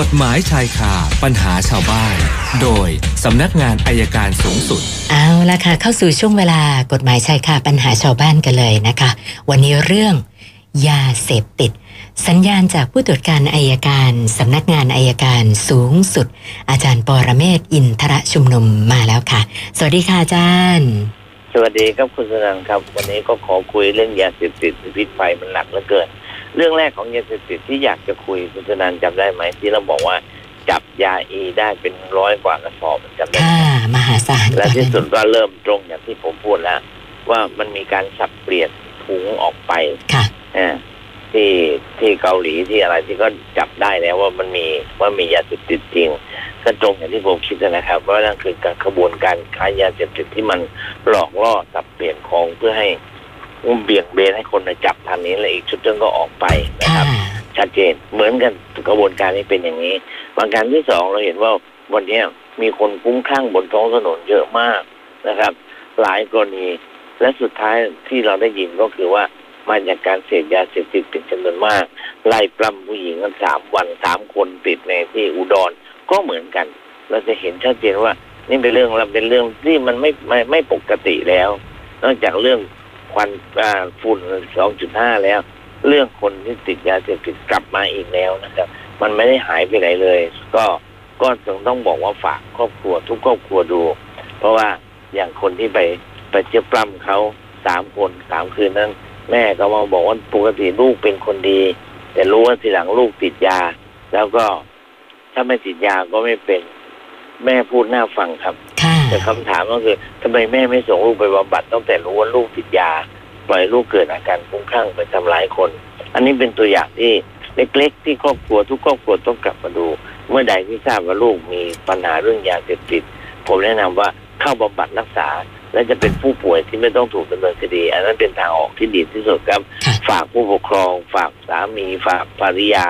กฎหมายชายคาปัญหาชาวบ้าน โดยสำนักงานอายการสูงสุด เอาละค่ะ เข้าสู่ช่วงเวลากฎหมายชายคาปัญหาชาวบ้านกันเลยนะคะ วันนี้เรื่องยาเสพติด สัญญาณจากผู้ตรวจการอายการสำนักงานอายการสูงสุด อาจารย์ปรเมศวร์อินทรชุมนุมมาแล้วค่ะ สวัสดีค่ะอาจารย์ สวัสดีครับคุณสนันครับ วันนี้ก็ขอคุยเรื่องยาเสพติดพิษไฟมันหนักเหลือเกิน เรื่องแรกของยาเสพติดที่อยากจะคุยคุณสนันจำได้ไหมที่เราบอกว่าจับยาอีได้เป็นร้อยกว่ากระสอบจำได้ไหมค่ะมหาศาลและก่อนที่สุดนั้นก็เริ่มตรงอย่างที่ผมพูดแล้ว ว่ามันมีการสับเปลี่ยนถุงออกไปค่ะอ่าที่ที่เกาหลีที่อะไรที่ก็จับได้แล้วว่ามันมีว่ามียาเสพติดจริงก็ตรงอย่างที่ผมคิดนะครับ ว่านั่นคือการขบวนการค้ายาเสพติดที่มันหลอกล่อสับเปลี่ยนของเพื่อให้ เบี่ยงเบนให้คนมาจับทางนี้และอีกชุดหนึงก็ออกไปนะคค่ะรับ ชัดเจนเหมือนกันกระบวนการนี้เป็นอย่างนี้บางการที่สองเราเห็นว่าวันเนี้ยมีคนคุ้มคลั่งบนท้องถนนเยอะมากนะครับ หลายกรณีและสุดท้ายที่เราได้ยินก็คือว่ามาจากการเสพยาเสพติดเป็นจำนวนมาก ไล่ปล้ำผู้หญิงกันสามวันสามคนติดในที่อุดรก็เหมือนกัน เราจะเห็นชัดเจนว่า นี่เป็นเรื่องเราเป็นเรื่องที่มันไม่ไม่ไม่ปกติแล้ว นอกจากเรื่อง ควันอ่าฝุ่น2.5แล้ว เรื่องคนที่ติดยาเสพติดกลับมาอีกแล้วนะครับ มันไม่ได้หายไปไหนเลย ก็ก็ต้องต้องบอกว่าฝากครอบครัวทุกครอบครัวดู เพราะว่าอย่างคนที่ไปไปเจียปล้ำเขาสามคนสามคืนนั้น แม่ก็มาบอกว่าปกติลูกเป็นคนดี แต่รู้ว่าทีหลังลูกติดยา แล้วก็ถ้าไม่ติดยาก็ไม่เป็น แม่พูดน่าฟังครับค่ะ แต่คำถามก็คือทำไมแม่ไม่ส่งลูกไปบำบัดตั้งแต่รู้ว่าลูกติดยาปล่อยลูกเกิดอาการคลุ้มคลั่งไปทำร้ายคน อันนี้เป็นตัวอย่างที่เล็กๆที่ครอบครัวทุกครอบครัวต้องกลับมาดู เมื่อใดที่ทราบว่าลูกมีปัญหาเรื่องยาเสพติด ผมแนะนำว่าเข้าบำบัดรักษา และจะเป็นผู้ป่วยที่ไม่ต้องถูกดำเนินคดี อันนั้นเป็นทางออกที่ดีที่สุดครับค่ะฝากผู้ปกครอง ฝากสามีฝากภรรยา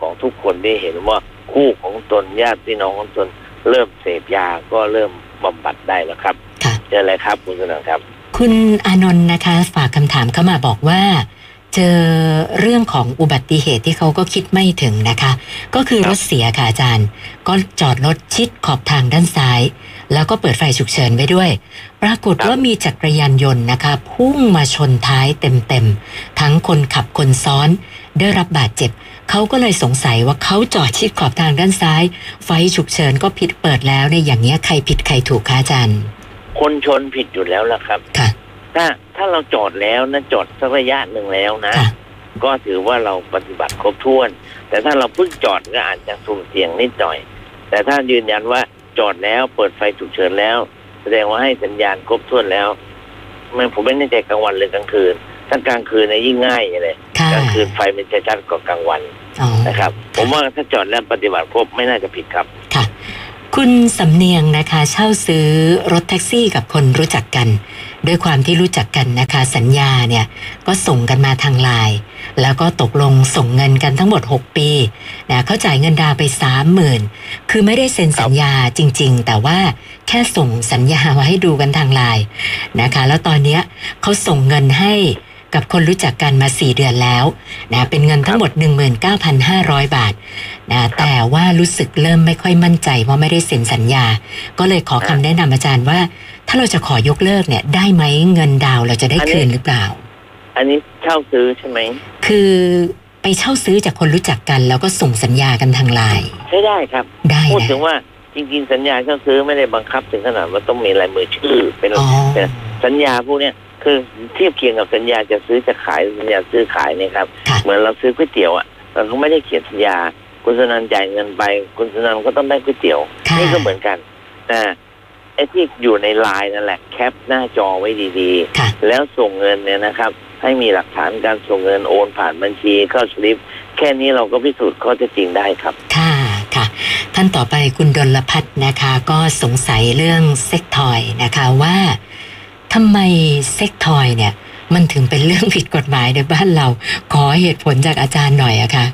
ของทุกคนได้เห็นว่าคู่ของตนญาติพี่น้องของตนเริ่มเสพยาก็เริ่ม บำบัดได้แล้วครับค่ะเจออะไรครับคุณสนันครับ คุณอานนท์นะคะ ฝากคำถามเข้ามาบอกว่า เจอเรื่องของอุบัติเหตุที่เขาก็คิดไม่ถึงนะคะ ก็คือครรับถเสียค่ะอาจารย์ ก็จอดรถชิดขอบทางด้านซ้าย แล้วก็เปิดไฟฉุกเฉินไว้ด้วย ปรากฏว่ามีจักรยานยนต์นะคะพุ่งมาชนท้ายเต็มๆ ทั้งคนขับคนซ้อน ได้รับบาดเจ็บ เขาก็เลยสงสัยว่าเขาจอดชิดขอบทางด้านซ้าย ไฟฉุกเฉินก็ผิดเปิดแล้วในยอย่างเงี้ยใครผิดใครถูกคะอาจารย์ คนชนผิดอยู่แล้วล่ะครับค่ะถ้าถ้าเราจอดแล้วนะจอดสักระยะหนึ่งแล้วนะ ค่ะ ก็ถือว่าเราปฏิบัติครบถ้วน แต่ถ้าเราเพิ่งจอดก็อาจจะสุ่มเสี่ยงนิดหน่อย แต่ถ้ายืนยันว่า จอดแล้ว เปิดไฟฉุกเฉินแล้ว แสดงว่าให้สัญญาณครบถ้วนแล้วไม่ผมไม่แน่ใจกลางวันหรือกลางคืน ถ้ากลางคืนเนี่ยยิ่งง่ายเลยค่ะกลางคืนไฟมันจะชัดกว่ากลางวันอ๋อนะครับ ผมว่าถ้าจอดแล้วปฏิบัติครบไม่น่าจะผิดครับ คุณสำเนียงนะคะเช่าซื้อรถแท็กซี่กับคนรู้จักกัน ด้วยความที่รู้จักกันนะคะสัญญาเนี่ยก็ส่งกันมาทางไลน์แล้วก็ตกลงส่งเงินกันทั้งหมด 6 ปีนะเขาจ่ายเงินดาวไป 30,000 คือไม่ได้เซ็นสัญญาจริง ๆ แต่ว่าแค่ส่งสัญญามาให้ดูกันทางไลน์นะคะ แล้วตอนเนี้ยเขาส่งเงินให้ กับคนรู้จักกันมา 4 เดือนแล้วนะเป็นเงินทั้งหมด 19,500 บาทนะแต่ว่ารู้สึกเริ่มไม่ค่อยมั่นใจว่าไม่ได้เซ็นสัญญา ก็เลยขอคำแนะนำอาจารย์ว่า ถ้าเราจะขอยกเลิกเนี่ย ได้ไหมเงินดาวน์เราจะได้อันนี้คืนหรือเปล่า อันนี้เช่าซื้อใช่ไหม คือไปเช่าซื้อจากคนรู้จักกัน แล้วก็ส่งสัญญากันทางไลน์ใช้ได้ครับ ได้พูดนะถึงว่าจริงๆสัญญาเช่าซื้อไม่ได้บังคับถึงขนาดว่าต้องมีลายมือชื่อเป็นอ๋อเป็นสัญญาพวกเนี้ย คือเทียบเคียงกับสัญญาจะซื้อจะขายสัญญาซื้อขายเนี่ยครับค่ะเหมือนเราซื้อก๋วยเตี๋ยวอะเราก็ไม่ได้เขียนสัญญาคุณสนันจ่ายเงินไป คุณสนันก็ต้องได้ก๋วยเตี๋ยวค่ะนี่ก็เหมือนกันนะไอ้ที่อยู่ในไลน์นั่นแหละแคปหน้าจอไว้ดีค่ะๆแล้วส่งเงินเนี่ยนะครับ ให้มีหลักฐานการส่งเงินโอนผ่านบัญชีเข้าสลิป แค่นี้เราก็พิสูจน์ข้อเท็จจริงได้ครับ ค่ะค่ะ ท่านต่อไปคุณดลพัฒน์นะคะ ก็สงสัยเรื่องเซ็กทอยนะคะว่า ทำไมเซ็กทอยเนี่ย มันถึงเป็นเรื่องผิดกฎหมายในบ้านเรา ขอเหตุผลจากอาจารย์หน่อยอะค่ะ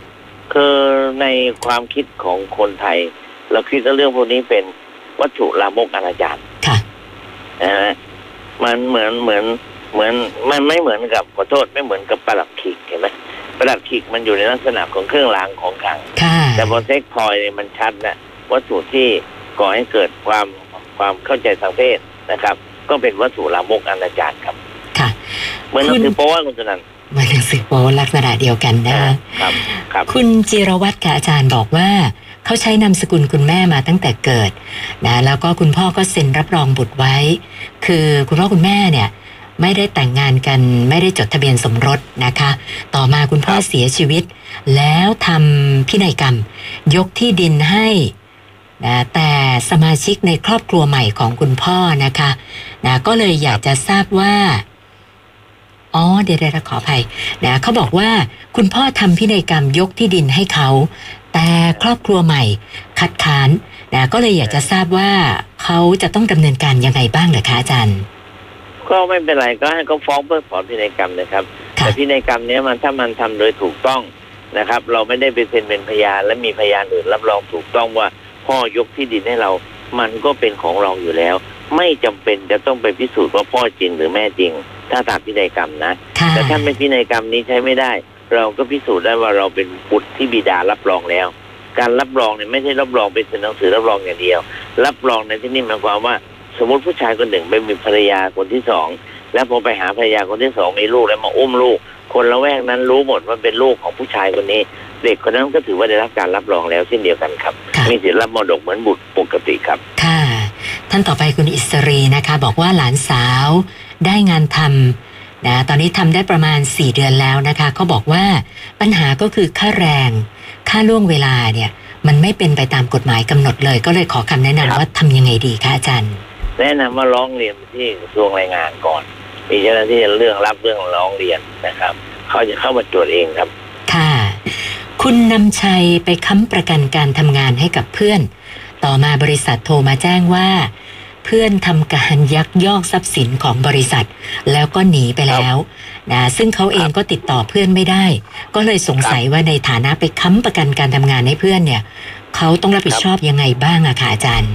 คือในความคิดของคนไทย เราคิดว่าเรื่องพวกนี้เป็นวัตถุลามกอนาจารค่ะนะฮะมันเหมือนเหมือนเหมือนมันไม่เหมือนกับขอโทษไม่เหมือนกับประหลัดขีกเห็นไหมประหลัดขีกมันอยู่ในลักษณะของเครื่องรางของขลังค่ะแต่พอเซ็กพอยเนี่ยมันชัดนะวัตถุที่ก่อให้เกิดความความเข้าใจทางเพศนะครับ ก็เป็นวัตถุลามกอนาจารครับ ค่ะเหมือนหนังสือโป๊ะคุณสนันเหมาหนังสือโป๊ลักษณะเดียวกันนะคะครับครับ คุณจิรวัตรค่ะอาจารย์บอกว่าเขาใช้นามสกุลคุณแม่มาตั้งแต่เกิดนะแล้วก็คุณพ่อก็เซ็นรับรองบุตรไว้ คือคุณพ่อคุณแม่เนี่ยไม่ได้แต่งงานกันไม่ได้จดทะเบียนสมรสนะคะ ต่อมาคุณพ่อครับเสียชีวิต แล้วทำพินัยกรรม ยกที่ดินให้ นะแต่สมาชิกในครอบครัวใหม่ของคุณพ่อนะคะนะก็เลยอยากจะทราบว่าอ๋อเดี๋ยวเดี๋ยวขออภัยนะเขาบอกว่าคุณพ่อทำพินัยกรรมยกที่ดินให้เขา แต่ครอบครัวใหม่คัดค้านนะก็เลยอยากจะทราบว่าเขาจะต้องดำเนินการยังไงบ้างเหรอคะอาจารย์ก็ไม่เป็นไรก็ให้เขาฟ้องเพิกถอนพินัยกรรมนะครับค่ะแต่พินัยกรรมเนี้ยมันถ้ามันทำโดยถูกต้องนะครับ เราไม่ได้ไปเซ็นเป็นพยานและมีพยานอื่นรับรองถูกต้องว่า พ่อยกที่ดินให้เรา มันก็เป็นของเราอยู่แล้ว ไม่จำเป็นจะต้องไปพิสูจน์ว่าพ่อจริงหรือแม่จริง ถ้าตามพินัยกรรมนะค่ะแต่ถ้าไม่พินัยกรรมนี้ใช้ไม่ได้ เราก็พิสูจน์ได้ว่าเราเป็นบุตรที่บิดารับรองแล้ว การรับรองเนี่ยไม่ใช่รับรองเป็นหนังสือรับรองอย่างเดียว รับรองในที่นี้หมายความว่า สมมติผู้ชายคนหนึ่งไปมีภรรยาคนที่สองแล้วพอไปหาภรรยาคนที่สองมีลูกแล้วมาอุ้มลูก คนละแวกนั้นรู้หมดว่าเป็นลูกของผู้ชายคนนี้ เด็กคนนั้นก็ถือว่าได้รับการรับรองแล้วเช่นเดียวกันครับค่ะมีสิทธิ์รับมรดกเหมือนบุตรปกติครับ ค่ะ ท่านต่อไปคุณอิสรีนะคะ บอกว่าหลานสาวได้งานทำนะตอนนี้ทำได้ประมาณ 4 เดือนแล้วนะคะเขาบอกว่าปัญหาก็คือค่าแรง ค่าล่วงเวลาเนี่ย มันไม่เป็นไปตามกฎหมายกำหนดเลย ก็เลยขอคำแนะครับนำว่าทำยังไงดีคะอาจารย์ แนะนำว่าร้องเรียนไปที่กระทรวงแรงงานก่อนมีเจ้าหน้าที่เรื่องรับเรื่องร้องเรียนนะครับเขาจะเข้ามาตรวจเองครับ คุณนำชัยไปค้ำประกันการทำงานให้กับเพื่อน ต่อมาบริษัทโทรมาแจ้งว่า เพื่อนทำการยักยอกทรัพย์สินของบริษัท แล้วก็หนีไปแล้วนะซึ่งเขาเองก็ติดต่อเพื่อนไม่ได้ ก็เลยสงสัยว่าในฐานะไปค้ำประกันการทำงานให้เพื่อนเนี่ยเขาต้องรับผิดชอบยังไงบ้างอะคะอาจารย์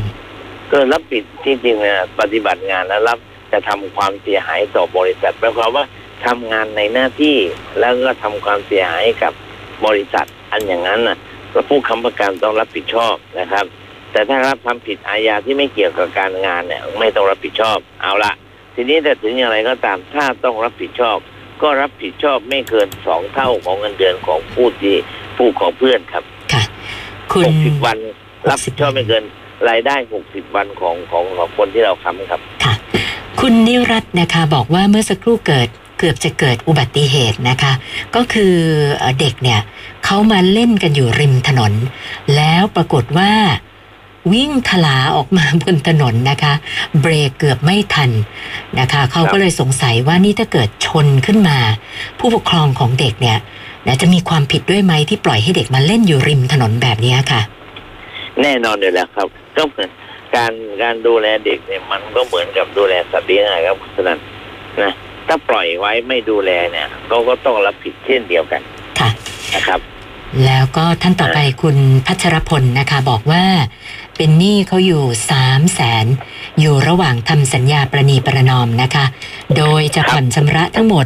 ก็รับผิดที่จริงเนี่ยปฏิบัติงานแล้วรับจะทำความเสียหายต่อบริษัทหมายความว่าทำงานในหน้าที่แล้วก็ทำความเสียหายกับบริษัท อันอย่างนั้นน่ะก็ผู้ค้ำประกันต้องรับผิดชอบนะครับ แต่ถ้ารับทำผิดอาญาที่ไม่เกี่ยวกับการงานเนี่ยไม่ต้องรับผิดชอบเอาละทีนี้แต่ถึงอย่างไรก็ตามถ้าต้องรับผิดชอบ ก็รับผิดชอบไม่เกินสองเท่าของเงินเดือนของผู้ที่ผู้ของเพื่อนครับค่ะคุณหกสิบวันรับผิดชอบไม่เกินรายได้หกสิบวันของของของคนที่เราค้ำครับค่ะ คุณนิรัตน์นะคะบอกว่าเมื่อสักครู่เกิดเกือบจะเกิดอุบัติเหตุนะคะ ก็คือเอ่อเด็กเนี่ย เขามาเล่นกันอยู่ริมถนน แล้วปรากฏว่า วิ่งทลาออกมาบนถนนนะคะ เบรกเกือบไม่ทันนะคะเขาก็เลยสงสัยว่านี่ถ้าเกิดชนขึ้นมา ผู้ปกครองของเด็กเนี่ยนะจะมีความผิดด้วยไหมที่ปล่อยให้เด็กมาเล่นอยู่ริมถนนแบบนี้ค่ะ แน่นอนอยู่แล้วครับก็เหมือนการการดูแลเด็กเนี่ยมันก็เหมือนกับดูแลสัตว์เลี้ยงนะครับคุณสนันนะถ้าปล่อยไว้ไม่ดูแลเนี่ยเขาก็ต้องรับผิดเช่นเดียวกันค่ะนะครับ แล้วก็ท่านต่อไปคุณพัชรพลนะคะ บอกว่า เป็นหนี้เขาอยู่สามแสนอยู่ระหว่างทำสัญญาประนีประนอมนะคะ โดยจะผ่อนชำระทั้งหมด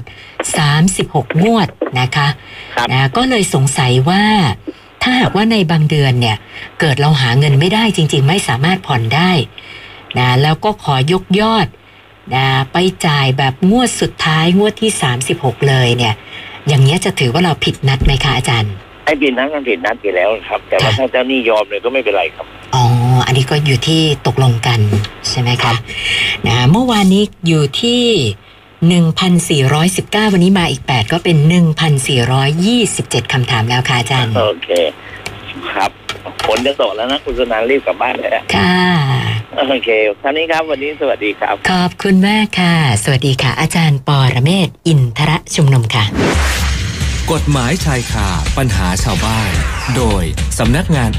36 งวดนะคะครับนะก็เลยสงสัยว่า ถ้าหากว่าในบางเดือนเนี่ย เกิดเราหาเงินไม่ได้จริง ๆ ไม่สามารถผ่อนได้นะแล้วก็ขอยกยอดนะไปจ่ายแบบงวดสุดท้ายงวดที่ 36 เลยเนี่ย อย่างเนี้ยจะถือว่าเราผิดนัดไหมคะอาจารย์ ไอ้ผิดนั้นมันผิดนัดไปแล้วครับ แต่ว่าค่ะถ้าเจ้าหนี้ยอมเลยก็ไม่เป็นไรครับอ๋ออันนี้ก็อยู่ที่ตกลงกันใช่ไหมคะนะเมื่อวานนี้อยู่ที่ 1,419 วันนี้มาอีก 8 ก็เป็น 1,427 คำถามแล้วค่ะอาจารย์ โอเค ครับฝนจะตกแล้วนะ คุณสนันรีบกลับบ้านเลยนะค่ะ โอเคท่านี้ครับ วันนี้สวัสดีครับ ขอบคุณมากค่ะ สวัสดีค่ะ อาจารย์ปอระเมศวร์อินทระชุมนุมค่ะ กฎหมายชายคาปัญหาชาวบ้าน โดยสำนักงาน